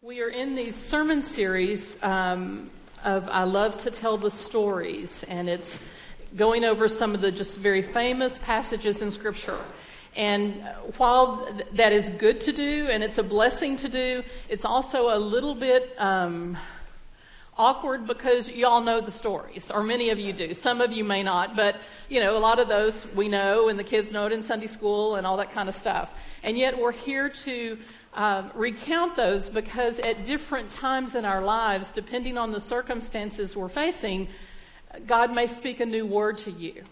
We are in these sermon series um, of I Love to Tell the Stories, and it's going over some of the just very famous passages in Scripture. And while th- that is good to do and it's a blessing to do, it's also a little bit um, awkward because you all know the stories, or many of you do. Some of you may not, but you know, a lot of those we know, and the kids know it in Sunday school and all that kind of stuff. And yet we're here to um, recount those because at different times in our lives, depending on the circumstances we're facing, God may speak a new word to you.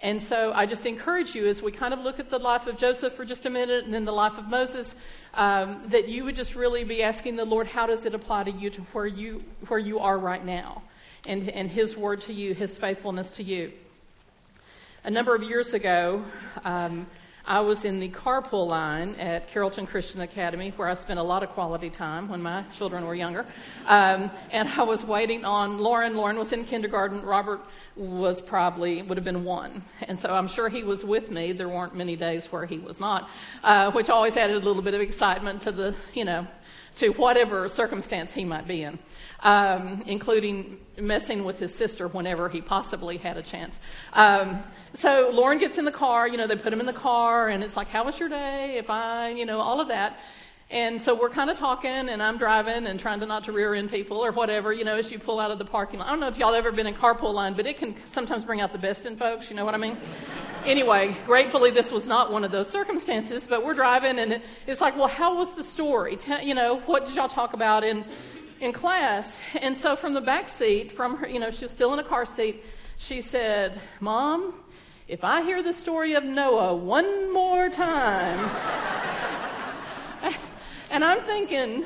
And so I just encourage you as we kind of look at the life of Joseph for just a minute and then the life of Moses, um, that you would just really be asking the Lord, how does it apply to you to where you, where you are right now? And, and His word to you, His faithfulness to you. A number of years ago, um, I was in the carpool line at Carrollton Christian Academy, where I spent a lot of quality time when my children were younger. Um, and I was waiting on Lauren. Lauren was in kindergarten. Robert was probably, would have been one. And so I'm sure he was with me. There weren't many days where he was not, uh, which always added a little bit of excitement to the, you know, to whatever circumstance he might be in, um, including messing with his sister whenever he possibly had a chance. Um, so Lauren gets in the car, you know, they put him in the car, and it's like, How was your day? If I, you know, all of that. And so we're kind of talking, and I'm driving and trying to not to rear end people or whatever, you know, as you pull out of the parking lot. I don't know if y'all ever been in carpool line, but it can sometimes bring out the best in folks, you know what I mean? anyway, gratefully this was not one of those circumstances, but we're driving, and it's like, well, how was the story? You know, what did y'all talk about in, in class? And so from the back seat, from her, you know, she was still in a car seat, she said, Mom, if I hear the story of Noah one more time, and I'm thinking,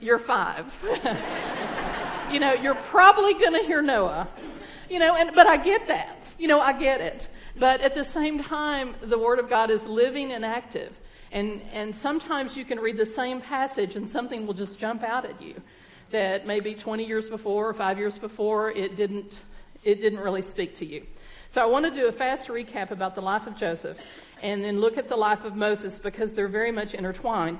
you're five. you know, you're probably going to hear Noah. You know, and, but I get that. You know, I get it. But at the same time, the Word of God is living and active. And, and sometimes you can read the same passage and something will just jump out at you that maybe 20 years before or five years before it didn't, it didn't really speak to you. So I want to do a fast recap about the life of Joseph and then look at the life of Moses because they're very much intertwined.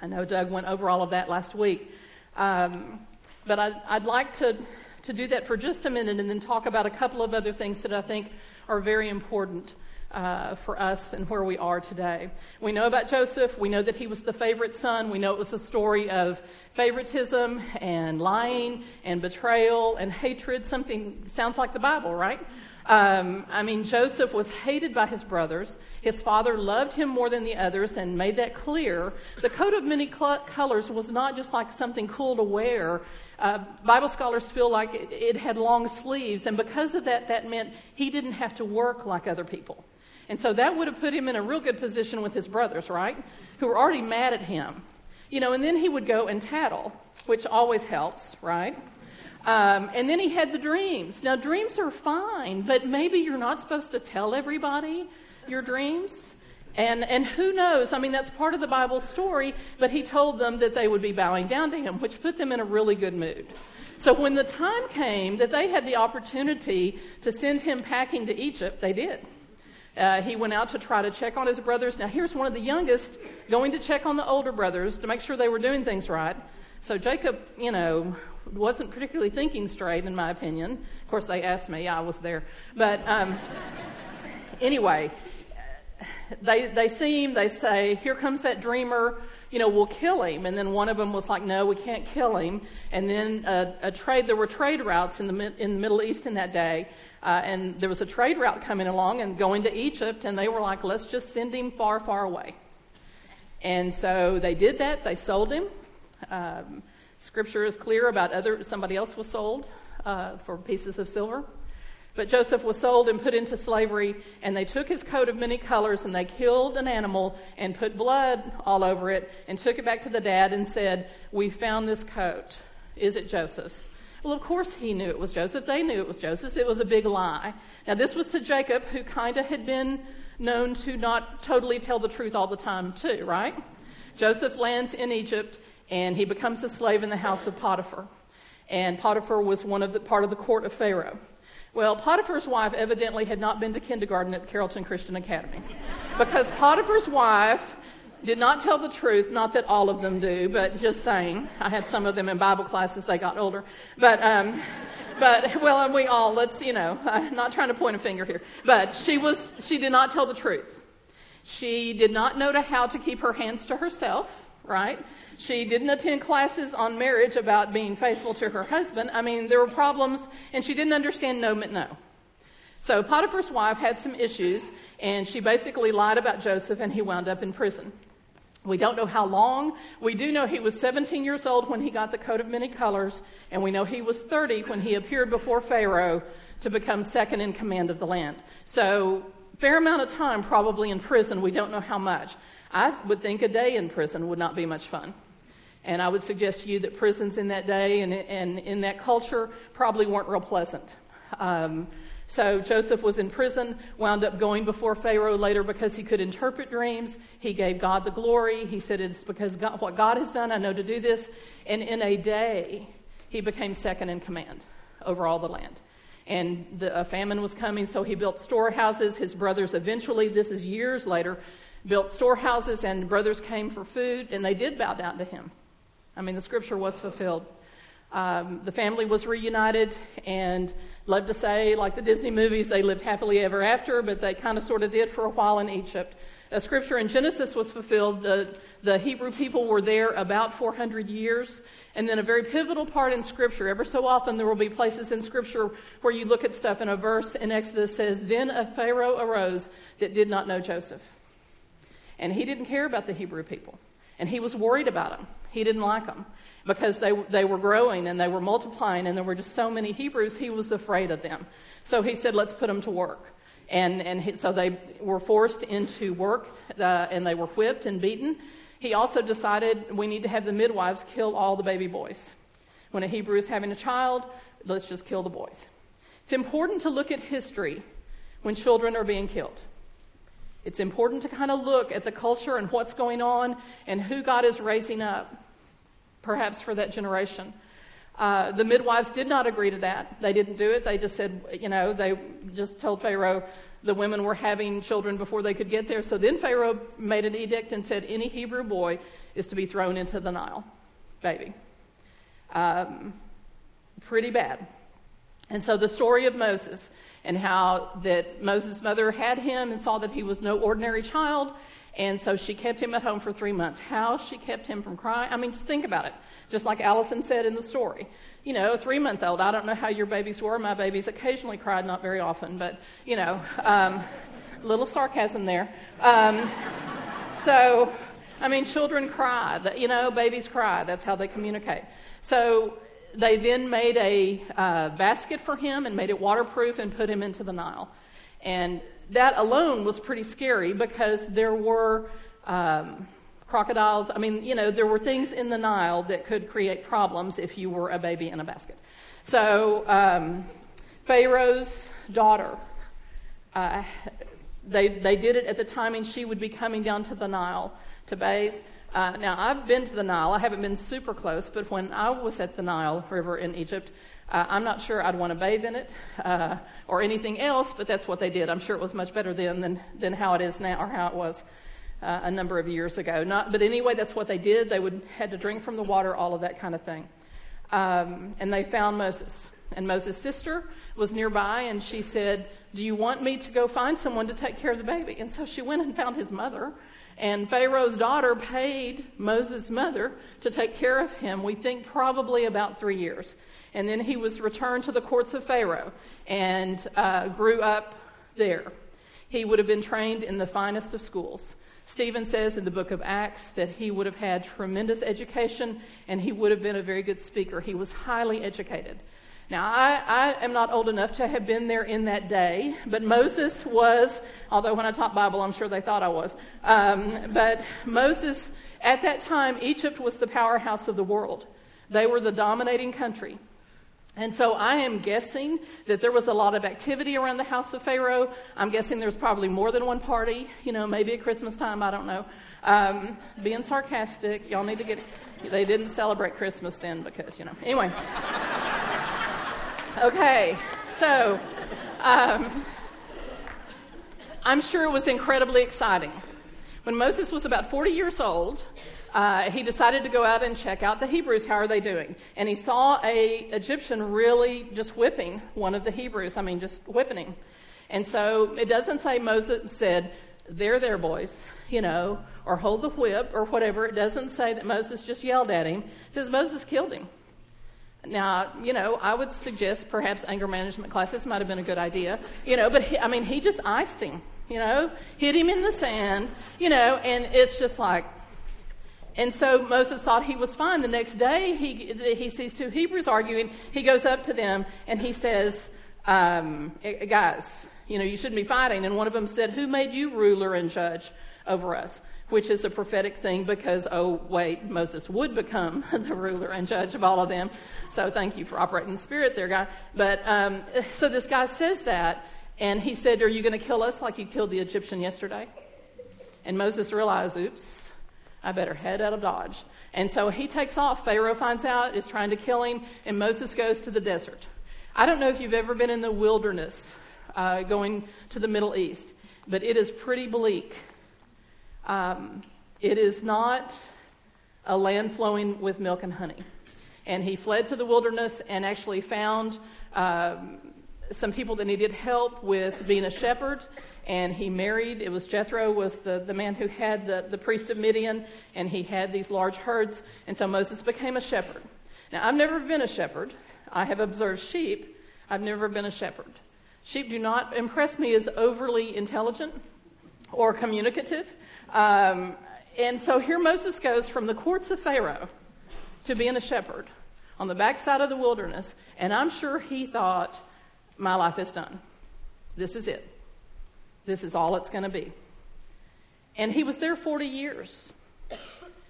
I know Doug went over all of that last week. Um, but I'd, I'd like to, to do that for just a minute and then talk about a couple of other things that I think are very important uh, for us and where we are today. We know about Joseph. We know that he was the favorite son. We know it was a story of favoritism and lying and betrayal and hatred. Something sounds like the Bible, right? Um, I mean, Joseph was hated by his brothers. His father loved him more than the others and made that clear. The coat of many cl- colors was not just like something cool to wear. Uh, Bible scholars feel like it, it had long sleeves, and because of that, that meant he didn't have to work like other people. And so that would have put him in a real good position with his brothers, right? Who were already mad at him. You know, and then he would go and tattle, which always helps, right? Um, and then he had the dreams. Now, dreams are fine, but maybe you're not supposed to tell everybody your dreams. And, and who knows? I mean, that's part of the Bible story, but he told them that they would be bowing down to him, which put them in a really good mood. So when the time came that they had the opportunity to send him packing to Egypt, they did. Uh, he went out to try to check on his brothers. Now, here's one of the youngest going to check on the older brothers to make sure they were doing things right. So Jacob, you know, wasn't particularly thinking straight, in my opinion. Of course, they asked me, I was there. But um, anyway, they, they see him, they say, Here comes that dreamer, you know, we'll kill him. And then one of them was like, No, we can't kill him. And then a, a trade, there were trade routes in the, in the Middle East in that day. Uh, and there was a trade route coming along and going to Egypt, and they were like, Let's just send him far, far away. And so they did that, they sold him. Um, Scripture is clear about other somebody else was sold uh, for pieces of silver. But Joseph was sold and put into slavery, and they took his coat of many colors and they killed an animal and put blood all over it and took it back to the dad and said, We found this coat. Is it Joseph's? Well, of course he knew it was Joseph. They knew it was Joseph. It was a big lie. Now, this was to Jacob, who kind of had been known to not totally tell the truth all the time, too, right? Joseph lands in Egypt and he becomes a slave in the house of Potiphar. And Potiphar was one of the part of the court of Pharaoh. Well, Potiphar's wife evidently had not been to kindergarten at Carrollton Christian Academy because Potiphar's wife did not tell the truth. Not that all of them do, but just saying. I had some of them in Bible classes. they got older. But, um, but well, we all, let's, you know, I'm not trying to point a finger here. But she was, she did not tell the truth. She did not know to how to keep her hands to herself, right? She didn't attend classes on marriage about being faithful to her husband. I mean, there were problems, and she didn't understand no meant no. So Potiphar's wife had some issues, and she basically lied about Joseph, and he wound up in prison. We don't know how long. We do know he was 17 years old when he got the coat of many colors, and we know he was 30 when he appeared before Pharaoh to become second in command of the land. So, fair amount of time probably in prison. We don't know how much. I would think a day in prison would not be much fun. And I would suggest to you that prisons in that day and, and in that culture probably weren't real pleasant. Um, so Joseph was in prison, wound up going before Pharaoh later because he could interpret dreams. He gave God the glory. He said, It's because God, what God has done, I know to do this. And in a day, he became second in command over all the land. And the, a famine was coming, so he built storehouses. His brothers eventually, this is years later, built storehouses, and brothers came for food, and they did bow down to him. I mean, the scripture was fulfilled. Um, the family was reunited, and love to say, like the Disney movies, they lived happily ever after, but they kind of sort of did for a while in Egypt. A scripture in Genesis was fulfilled. The, the Hebrew people were there about 400 years. And then a very pivotal part in Scripture. Ever so often, there will be places in Scripture where you look at stuff, and a verse in Exodus says, Then a Pharaoh arose that did not know Joseph. And he didn't care about the Hebrew people. And he was worried about them. He didn't like them because they, they were growing and they were multiplying and there were just so many Hebrews, he was afraid of them. So he said, let's put them to work. And, and he, so they were forced into work uh, and they were whipped and beaten. He also decided we need to have the midwives kill all the baby boys. When a Hebrew is having a child, let's just kill the boys. It's important to look at history when children are being killed. It's important to kind of look at the culture and what's going on and who God is raising up perhaps for that generation. Uh, the midwives did not agree to that. They didn't do it. They just said, you know, they just told Pharaoh the women were having children before they could get there. So then Pharaoh made an edict and said any Hebrew boy is to be thrown into the Nile, baby. Um, pretty bad. And so the story of Moses and how that Moses' mother had him and saw that he was no ordinary child and so she kept him at home for three months. How she kept him from crying? I mean, just think about it. Just like Allison said in the story. You know, a three month old, I don't know how your babies were. My babies occasionally cried, not very often, but, you know, um, little sarcasm there. Um, so, I mean, children cry. You know, babies cry. That's how they communicate. So they then made a uh, basket for him and made it waterproof and put him into the Nile. And that alone was pretty scary because there were um, crocodiles. I mean, you know, there were things in the Nile that could create problems if you were a baby in a basket. So, um, Pharaoh's daughter, uh, they, they did it at the timing she would be coming down to the Nile to bathe. Uh, now, I've been to the Nile. I haven't been super close, but when I was at the Nile River in Egypt, uh, I'm not sure I'd want to bathe in it uh, or anything else, but that's what they did. I'm sure it was much better then than, than how it is now or how it was uh, a number of years ago. Not, but anyway, that's what they did. They would had to drink from the water, all of that kind of thing. Um, and they found Moses. And Moses' sister was nearby, and she said, Do you want me to go find someone to take care of the baby? And so she went and found his mother. And Pharaoh's daughter paid Moses' mother to take care of him, we think probably about three years. And then he was returned to the courts of Pharaoh and uh, grew up there. He would have been trained in the finest of schools. Stephen says in the book of Acts that he would have had tremendous education and he would have been a very good speaker. He was highly educated. Now, I, I, am not old enough to have been there in that day, but Moses was, although when I taught Bible, I'm sure they thought I was. Um, but Moses, at that time, Egypt was the powerhouse of the world. They were the dominating country. And so I am guessing that there was a lot of activity around the house of Pharaoh. I'm guessing there's probably more than one party, you know, maybe at Christmas time, I don't know. Um, being sarcastic, y'all need to get, they didn't celebrate Christmas then because, you know. Anyway. Okay, so um, I'm sure it was incredibly exciting When Moses was about 40 years old, uh, he decided to go out and check out the Hebrews. How are they doing? And he saw a Egyptian really just whipping one of the Hebrews. I mean, just whipping him. And so it doesn't say Moses said, "There, there, boys," you know, or hold the whip or whatever. It doesn't say that Moses just yelled at him. It says Moses killed him. Now, you know, I would suggest perhaps anger management classes might have been a good idea, you know, but he, I mean, he just iced him, you know, hit him in the sand, you know, and it's just like, and so Moses thought he was fine. The next day, he, he sees two Hebrews arguing. He goes up to them and he says, um, Guys, you know, you shouldn't be fighting. And one of them said, Who made you ruler and judge over us? Which is a prophetic thing because, oh, wait, Moses would become the ruler and judge of all of them. So thank you for operating the spirit there, guy. But um, so this guy says that, and he said, Are you going to kill us like you killed the Egyptian yesterday? And Moses realized, Oops, I better head out of Dodge. And so he takes off. Pharaoh finds out, is trying to kill him, and Moses goes to the desert. I don't know if you've ever been in the wilderness uh, going to the Middle East, but it is pretty bleak. Um, it is not a land flowing with milk and honey. And he fled to the wilderness and actually found um, some people that needed help with being a shepherd. And he married, it was Jethro, was the, the man who had the, the priest of Midian, and he had these large herds. And so Moses became a shepherd. Now, I've never been a shepherd. I have observed sheep. I've never been a shepherd. Sheep do not impress me as overly intelligent or communicative. Um, and so here Moses goes from the courts of Pharaoh to being a shepherd on the backside of the wilderness. And I'm sure he thought, my life is done. This is it. This is all it's going to be. And he was there 40 years.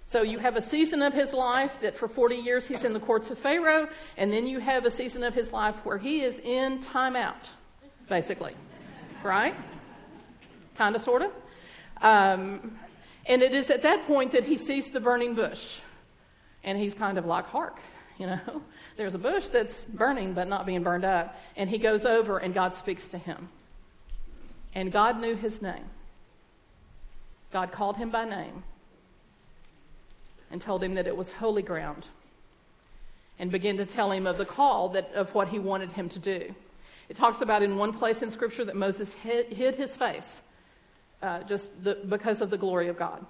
So you have a season of his life that for 40 years he's in the courts of Pharaoh, and then you have a season of his life where he is in timeout, basically. Right? Kind of, sort of. Um, and it is at that point that he sees the burning bush. And he's kind of like, hark, you know, there's a bush that's burning but not being burned up. And he goes over and God speaks to him. And God knew his name. God called him by name and told him that it was holy ground and began to tell him of the call that, of what he wanted him to do. It talks about in one place in Scripture that Moses hid, hid his face uh, just the, because of the glory of God.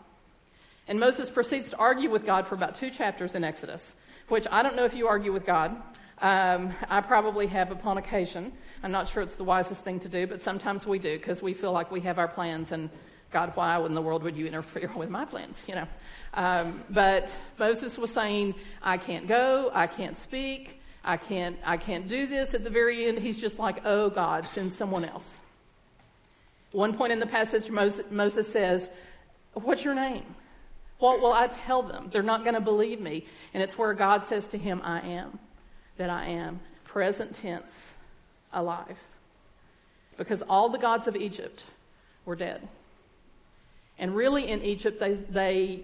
And Moses proceeds to argue with God for about two chapters in Exodus, which I don't know if you argue with God. Um, I probably have upon occasion. I'm not sure it's the wisest thing to do, but sometimes we do because we feel like we have our plans and God, why in the world would you interfere with my plans? You know. Um, but Moses was saying, I can't go, I can't speak, I can't, I can't do this. At the very end, he's just like, oh God, send someone else. One point in the passage, Moses, says, What's your name? What will I tell them? They're not going to believe me. And it's where God says to him, I am, that I am, present tense, alive. Because all the gods of Egypt were dead. And really, in Egypt, they, they,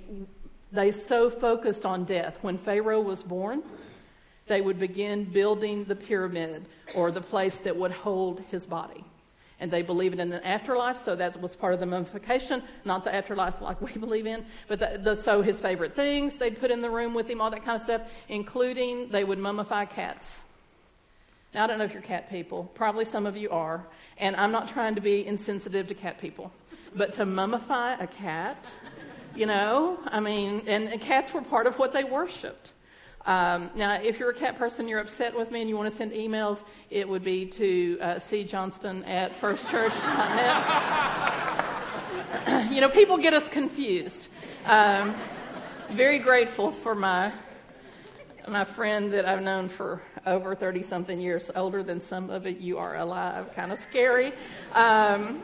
they so focused on death. When Pharaoh was born, they would begin building the pyramid or the place that would hold his body and they believe in an afterlife, so that was part of the mummification, not the afterlife like we believe in, but the, the, so his favorite things they'd put in the room with him, all that kind of stuff, including they would mummify cats. Now, I don't know if you're cat people, probably some of you are, and I'm not trying to be insensitive to cat people, but to mummify a cat, you know, I mean, and, and cats were part of what they worshiped. Um, now, if you're a cat person, you're upset with me, and you want to send emails, it would be to uh, C. Johnston at firstchurch.net. you know, people get us confused. Um, very grateful for my my friend that I've known for over 30 something years, older than some of it. You are alive, kind of scary. Um,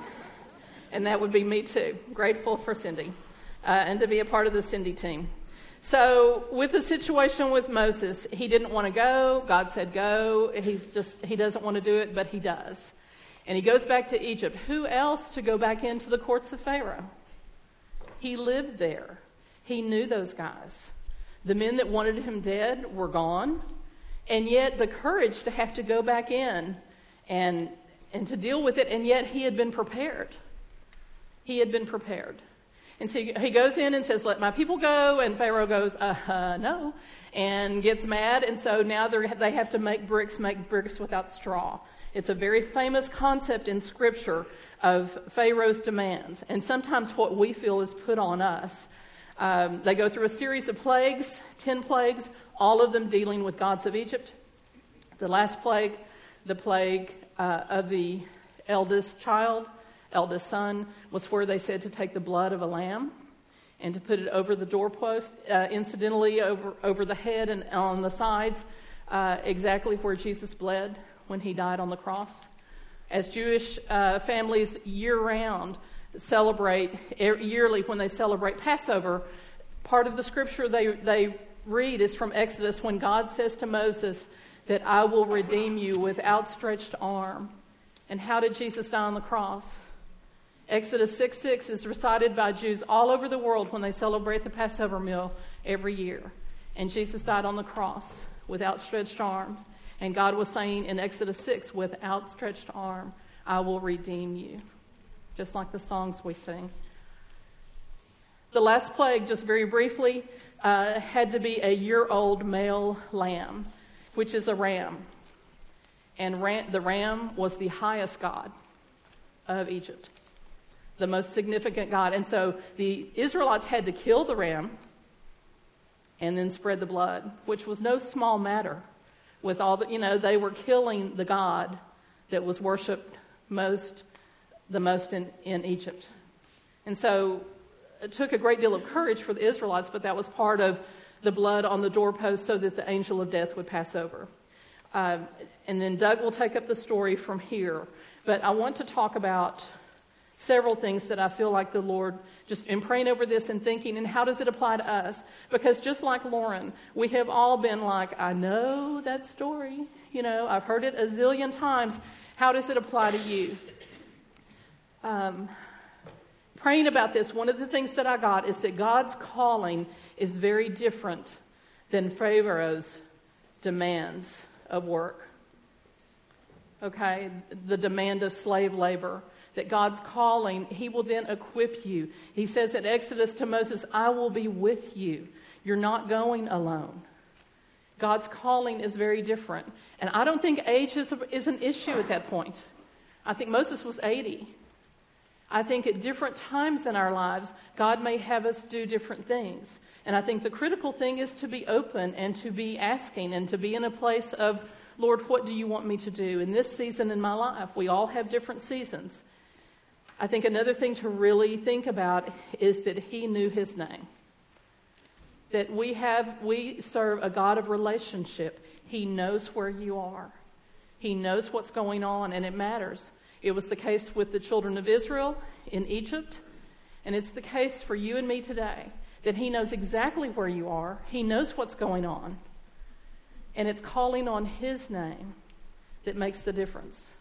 and that would be me too. Grateful for Cindy uh, and to be a part of the Cindy team. So, with the situation with Moses, he didn't want to go. God said go. He's just he doesn't want to do it, but he does. And he goes back to Egypt. Who else to go back into the courts of Pharaoh? He lived there. He knew those guys. The men that wanted him dead were gone. And yet the courage to have to go back in and and to deal with it, and yet he had been prepared. He had been prepared. And so he goes in and says, Let my people go. And Pharaoh goes, Uh, uh no, and gets mad. And so now they have to make bricks, make bricks without straw. It's a very famous concept in Scripture of Pharaoh's demands, and sometimes what we feel is put on us. Um, they go through a series of plagues, 10 plagues, all of them dealing with gods of Egypt. The last plague, the plague uh, of the eldest child, eldest son, was where they said to take the blood of a lamb and to put it over the doorpost, uh, incidentally, over, over the head and on the sides, uh, exactly where Jesus bled when he died on the cross. As Jewish uh, families year round celebrate, yearly when they celebrate Passover, part of the scripture they, they read is from Exodus when God says to Moses that I will redeem you with outstretched arm. And how did Jesus die on the cross? Exodus 6 6 is recited by Jews all over the world when they celebrate the Passover meal every year. And Jesus died on the cross with outstretched arms. And God was saying in Exodus 6, with outstretched arm, I will redeem you. Just like the songs we sing. The last plague, just very briefly, uh, had to be a year old male lamb, which is a ram. And the ram was the highest god of Egypt, the most significant god. And so the Israelites had to kill the ram and then spread the blood, which was no small matter with all the, you know, they were killing the God that was worshiped most, the most in, in Egypt. And so it took a great deal of courage for the Israelites, but that was part of the blood on the doorpost so that the angel of death would pass over. Um, and then Doug will take up the story from here. But I want to talk about several things that I feel like the Lord, just in praying over this and thinking, and how does it apply to us? Because just like Lauren, we have all been like, I know that story. You know, I've heard it a zillion times. How does it apply to you? Um, praying about this, one of the things that I got is that God's calling is very different than Pharaoh's demands of work. Okay? The demand of slave labor that God's calling, He will then equip you. He says in Exodus to Moses, I will be with you. You're not going alone. God's calling is very different. And I don't think age is, a, is an issue at that point. I think Moses was 80. I think at different times in our lives, God may have us do different things. And I think the critical thing is to be open and to be asking and to be in a place of, Lord, what do you want me to do in this season in my life? We all have different seasons. I think another thing to really think about is that he knew his name. That we have we serve a God of relationship. He knows where you are. He knows what's going on and it matters. It was the case with the children of Israel in Egypt, and it's the case for you and me today that he knows exactly where you are. He knows what's going on. And it's calling on his name that makes the difference.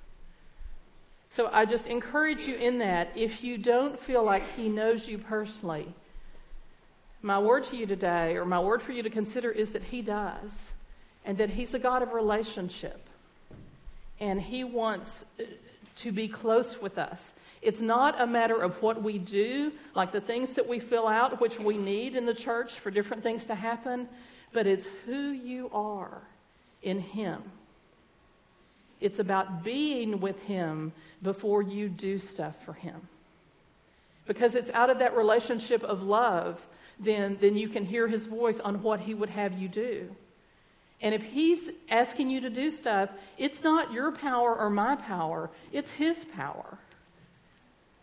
So I just encourage you in that. If you don't feel like He knows you personally, my word to you today, or my word for you to consider, is that He does, and that He's a God of relationship. And He wants uh, to be close with us. It's not a matter of what we do, like the things that we fill out, which we need in the church for different things to happen, but it's who you are in Him. It's about being with Him before you do stuff for Him. Because it's out of that relationship of love, then, then you can hear His voice on what He would have you do. And if He's asking you to do stuff, it's not your power or my power, it's His power.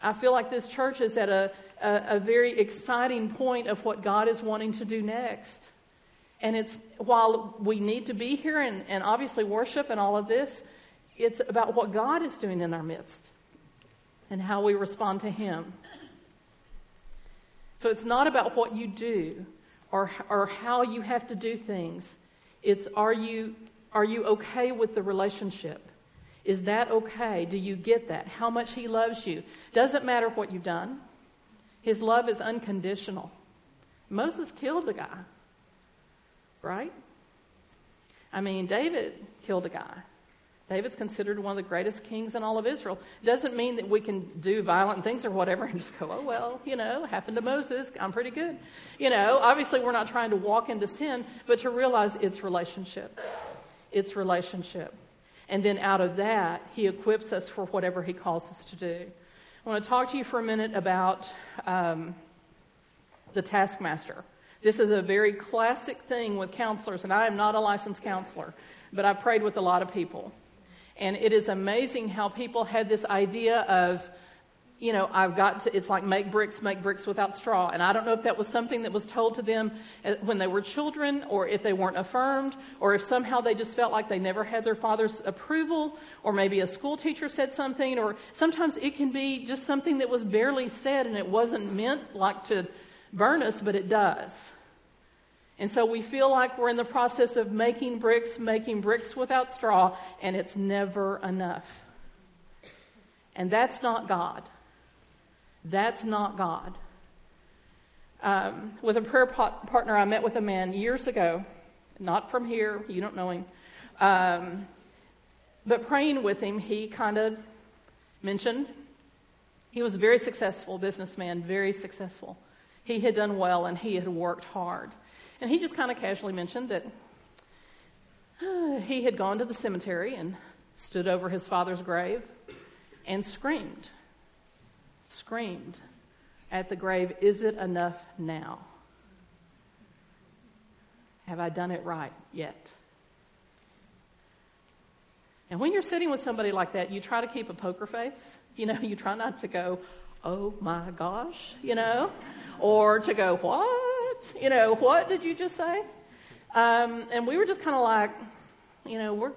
I feel like this church is at a, a, a very exciting point of what God is wanting to do next. And it's while we need to be here and, and obviously worship and all of this, it's about what God is doing in our midst and how we respond to Him. So it's not about what you do or, or how you have to do things. It's are you, are you okay with the relationship? Is that okay? Do you get that? How much He loves you? Doesn't matter what you've done, His love is unconditional. Moses killed a guy, right? I mean, David killed a guy. David's considered one of the greatest kings in all of Israel. It Doesn't mean that we can do violent things or whatever and just go, oh, well, you know, happened to Moses. I'm pretty good. You know, obviously, we're not trying to walk into sin, but to realize it's relationship. It's relationship. And then out of that, he equips us for whatever he calls us to do. I want to talk to you for a minute about um, the taskmaster. This is a very classic thing with counselors, and I am not a licensed counselor, but I've prayed with a lot of people. And it is amazing how people had this idea of, you know, I've got to, it's like make bricks, make bricks without straw. And I don't know if that was something that was told to them uh, when they were children, or if they weren't affirmed, or if somehow they just felt like they never had their father's approval, or maybe a school teacher said something, or sometimes it can be just something that was barely said and it wasn't meant like to burn us, but it does. And so we feel like we're in the process of making bricks, making bricks without straw, and it's never enough. And that's not God. That's not God. Um, with a prayer partner, I met with a man years ago, not from here, you don't know him. Um, but praying with him, he kind of mentioned he was a very successful businessman, very successful. He had done well and he had worked hard. And he just kind of casually mentioned that he had gone to the cemetery and stood over his father's grave and screamed, screamed at the grave, Is it enough now? Have I done it right yet? And when you're sitting with somebody like that, you try to keep a poker face. You know, you try not to go, oh my gosh, you know, or to go, what? You know, what did you just say? Um, and we were just kind of like, you know, we're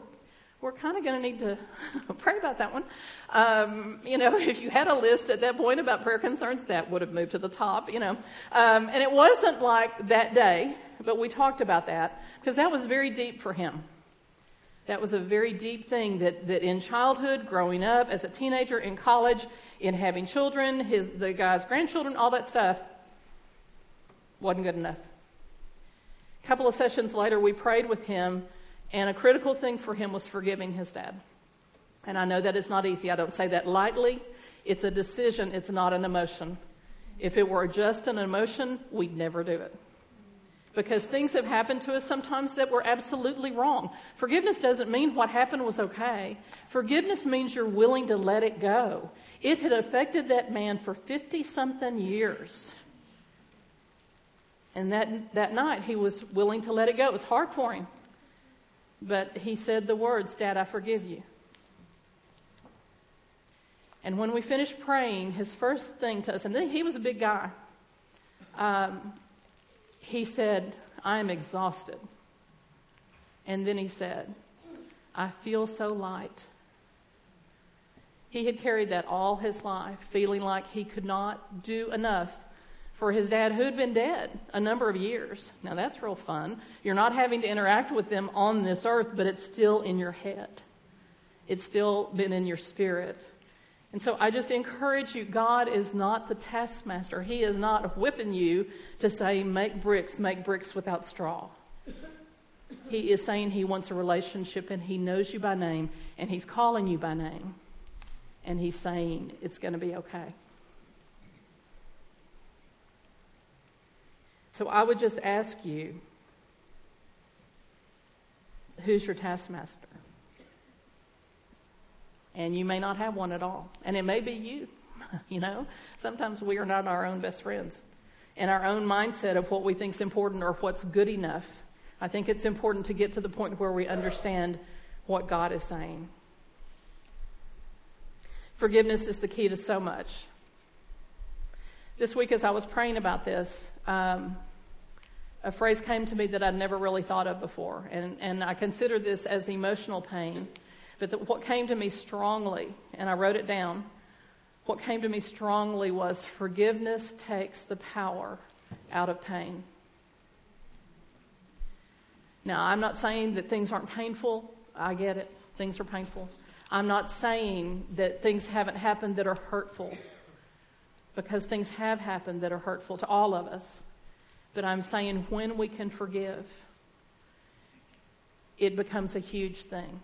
we're kind of going to need to pray about that one. Um, you know, if you had a list at that point about prayer concerns, that would have moved to the top, you know. Um, and it wasn't like that day, but we talked about that because that was very deep for him. That was a very deep thing that, that in childhood, growing up, as a teenager, in college, in having children, his, the guy's grandchildren, all that stuff, wasn't good enough. A couple of sessions later, we prayed with him, and a critical thing for him was forgiving his dad. And I know that it's not easy. I don't say that lightly. It's a decision, it's not an emotion. If it were just an emotion, we'd never do it. Because things have happened to us sometimes that were absolutely wrong. Forgiveness doesn't mean what happened was okay. Forgiveness means you're willing to let it go. It had affected that man for 50 something years. And that, that night, he was willing to let it go. It was hard for him. But he said the words, Dad, I forgive you. And when we finished praying, his first thing to us, and he was a big guy, um, he said, I am exhausted. And then he said, I feel so light. He had carried that all his life, feeling like he could not do enough for his dad who'd been dead a number of years. Now that's real fun. You're not having to interact with them on this earth, but it's still in your head. It's still been in your spirit. And so I just encourage you God is not the taskmaster. He is not whipping you to say, make bricks, make bricks without straw. He is saying He wants a relationship and He knows you by name and He's calling you by name. And He's saying it's going to be okay. So I would just ask you who's your taskmaster? And you may not have one at all. And it may be you. you know, sometimes we are not our own best friends. And our own mindset of what we think is important or what's good enough. I think it's important to get to the point where we understand what God is saying. Forgiveness is the key to so much. This week, as I was praying about this, um, a phrase came to me that I'd never really thought of before, and, and I consider this as emotional pain. But the, what came to me strongly, and I wrote it down, what came to me strongly was forgiveness takes the power out of pain. Now, I'm not saying that things aren't painful. I get it. Things are painful. I'm not saying that things haven't happened that are hurtful because things have happened that are hurtful to all of us. But I'm saying when we can forgive, it becomes a huge thing.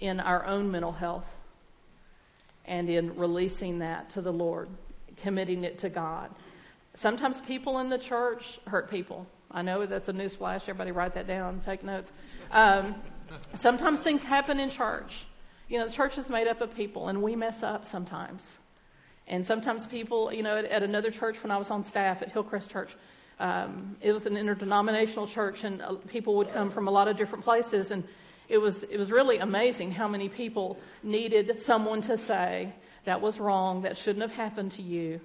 in our own mental health and in releasing that to the Lord, committing it to God. Sometimes people in the church hurt people. I know that's a newsflash. Everybody write that down, take notes. Um, sometimes things happen in church. You know, the church is made up of people, and we mess up sometimes. And sometimes people, you know, at, at another church when I was on staff at Hillcrest Church, um, it was an interdenominational church, and uh, people would come from a lot of different places. And it was, it was really amazing how many people needed someone to say, that was wrong, that shouldn't have happened to you.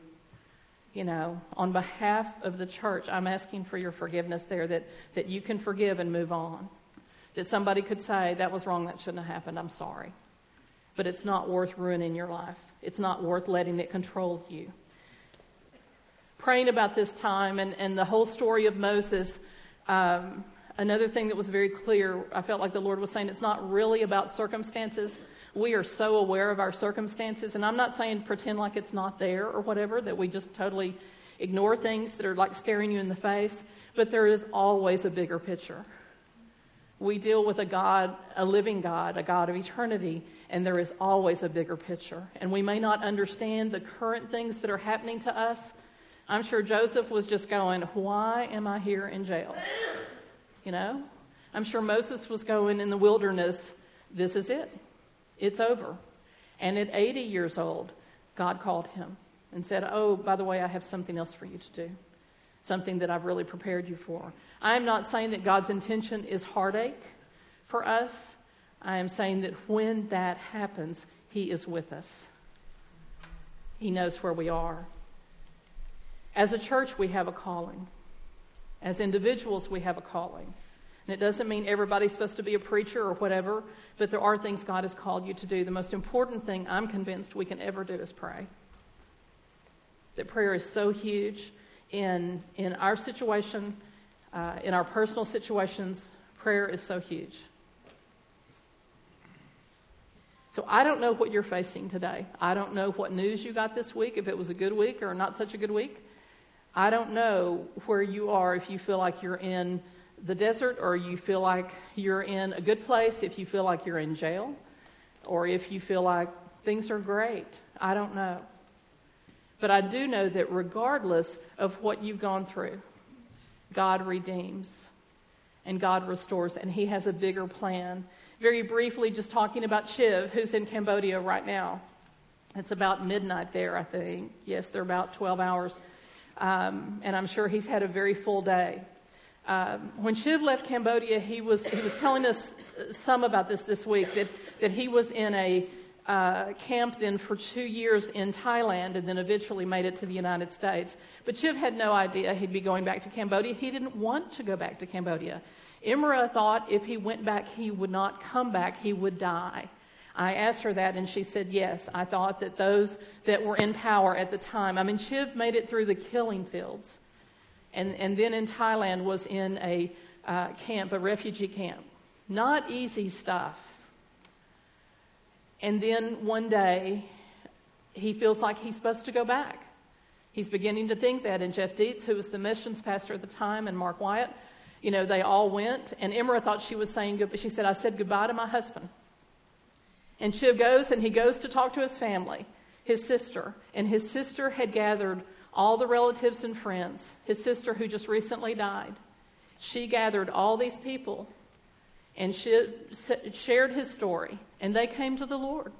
You know, on behalf of the church, I'm asking for your forgiveness there, that, that you can forgive and move on. That somebody could say, that was wrong, that shouldn't have happened, I'm sorry. But it's not worth ruining your life, it's not worth letting it control you. Praying about this time and, and the whole story of Moses. Um, Another thing that was very clear, I felt like the Lord was saying it's not really about circumstances. We are so aware of our circumstances, and I'm not saying pretend like it's not there or whatever, that we just totally ignore things that are like staring you in the face, but there is always a bigger picture. We deal with a God, a living God, a God of eternity, and there is always a bigger picture. And we may not understand the current things that are happening to us. I'm sure Joseph was just going, Why am I here in jail? You know? I'm sure Moses was going in the wilderness, this is it. It's over. And at 80 years old, God called him and said, Oh, by the way, I have something else for you to do, something that I've really prepared you for. I am not saying that God's intention is heartache for us. I am saying that when that happens, He is with us. He knows where we are. As a church, we have a calling. As individuals, we have a calling. And it doesn't mean everybody's supposed to be a preacher or whatever, but there are things God has called you to do. The most important thing I'm convinced we can ever do is pray. That prayer is so huge in, in our situation, uh, in our personal situations. Prayer is so huge. So I don't know what you're facing today. I don't know what news you got this week, if it was a good week or not such a good week. I don't know where you are if you feel like you're in the desert or you feel like you're in a good place, if you feel like you're in jail, or if you feel like things are great. I don't know. But I do know that regardless of what you've gone through, God redeems and God restores, and He has a bigger plan. Very briefly, just talking about Shiv, who's in Cambodia right now. It's about midnight there, I think. Yes, they're about 12 hours um, and I'm sure he's had a very full day. Um, when Shiv left Cambodia, he was, he was telling us some about this this week that, that he was in a uh, camp then for two years in Thailand and then eventually made it to the United States. But Chiv had no idea he'd be going back to Cambodia. He didn't want to go back to Cambodia. Imra thought if he went back, he would not come back, he would die. I asked her that, and she said yes. I thought that those that were in power at the time, I mean, Chiv made it through the killing fields, and, and then in Thailand was in a uh, camp, a refugee camp. Not easy stuff. And then one day, he feels like he's supposed to go back. He's beginning to think that. And Jeff Dietz, who was the missions pastor at the time, and Mark Wyatt, you know, they all went. And Imra thought she was saying, good, she said, I said goodbye to my husband. And Shiv goes and he goes to talk to his family, his sister. And his sister had gathered all the relatives and friends, his sister who just recently died. She gathered all these people and she shared his story, and they came to the Lord.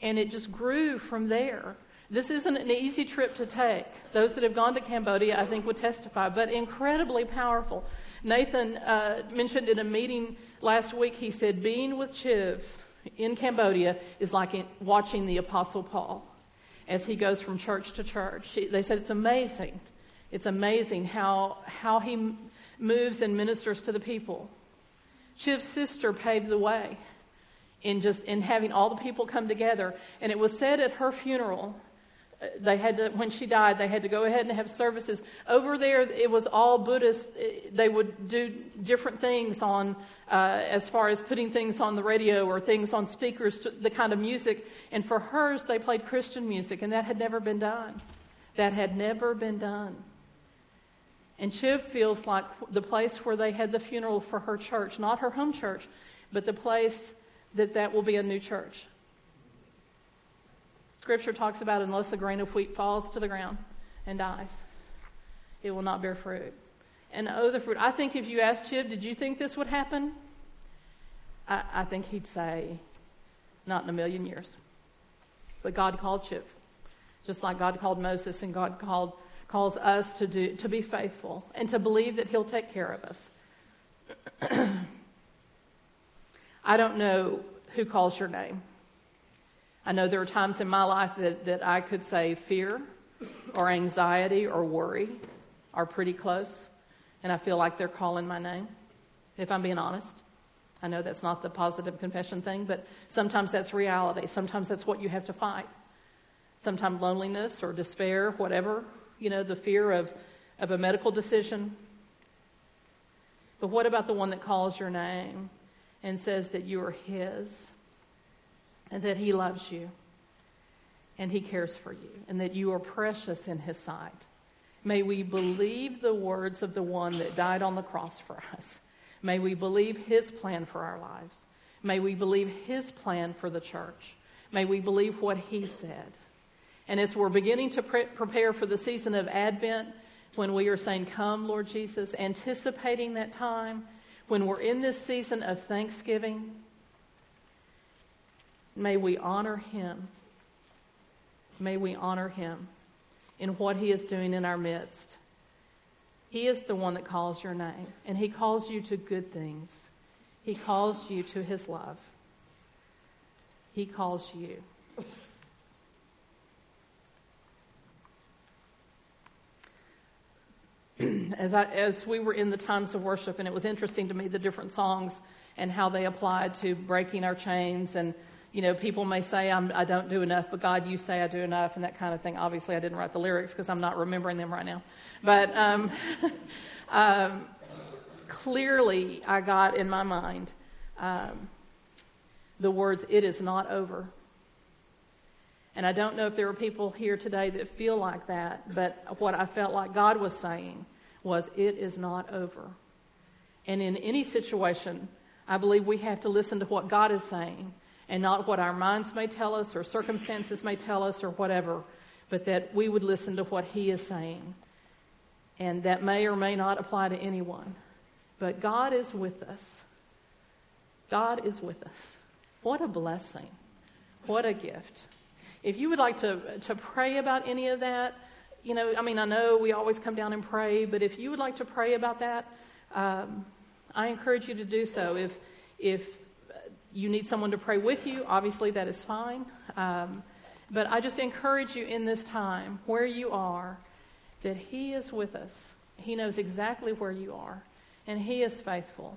And it just grew from there. This isn't an easy trip to take. Those that have gone to Cambodia, I think, would testify, but incredibly powerful. Nathan uh, mentioned in a meeting last week, he said, being with Chiv in Cambodia is like watching the Apostle Paul as he goes from church to church. They said it's amazing. It's amazing how, how he moves and ministers to the people. Chiv's sister paved the way in just in having all the people come together. And it was said at her funeral they had to, when she died, they had to go ahead and have services. Over there, it was all Buddhist. They would do different things on, uh, as far as putting things on the radio or things on speakers, the kind of music. And for hers, they played Christian music, and that had never been done. That had never been done. And Shiv feels like the place where they had the funeral for her church, not her home church, but the place that that will be a new church. Scripture talks about unless a grain of wheat falls to the ground and dies, it will not bear fruit. And oh, the fruit. I think if you asked Chib, did you think this would happen? I, I think he'd say, not in a million years. But God called Chip, just like God called Moses and God called, calls us to, do, to be faithful and to believe that He'll take care of us. I don't know who calls your name. I know there are times in my life that, that I could say fear or anxiety or worry are pretty close, and I feel like they're calling my name, if I'm being honest. I know that's not the positive confession thing, but sometimes that's reality. Sometimes that's what you have to fight. Sometimes loneliness or despair, whatever, you know, the fear of, of a medical decision. But what about the one that calls your name and says that you are His and that He loves you and He cares for you and that you are precious in His sight. May we believe the words of the one that died on the cross for us. May we believe His plan for our lives. May we believe His plan for the church. May we believe what He said. And as we're beginning to pre- prepare for the season of Advent, when we are saying, Come, Lord Jesus, anticipating that time, when we're in this season of thanksgiving, may we honor him. May we honor him in what he is doing in our midst. He is the one that calls your name, and he calls you to good things. He calls you to his love. He calls you. as, I, as we were in the times of worship, and it was interesting to me the different songs and how they applied to breaking our chains. And, you know, people may say, I'm, I don't do enough, but God, you say I do enough, and that kind of thing. Obviously, I didn't write the lyrics because I'm not remembering them right now. But um, um, clearly, I got in my mind um, the words, It is not over. And I don't know if there are people here today that feel like that, but what I felt like God was saying was, It is not over. And in any situation, I believe we have to listen to what God is saying and not what our minds may tell us or circumstances may tell us or whatever, but that we would listen to what He is saying. And that may or may not apply to anyone. But God is with us. God is with us. What a blessing. What a gift. If you would like to, to pray about any of that, you know, I mean, I know we always come down and pray, but if you would like to pray about that, um, I encourage you to do so. If, if you need someone to pray with you, obviously that is fine. Um, but I just encourage you in this time, where you are, that He is with us. He knows exactly where you are, and He is faithful.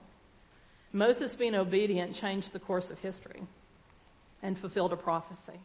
Moses being obedient changed the course of history and fulfilled a prophecy.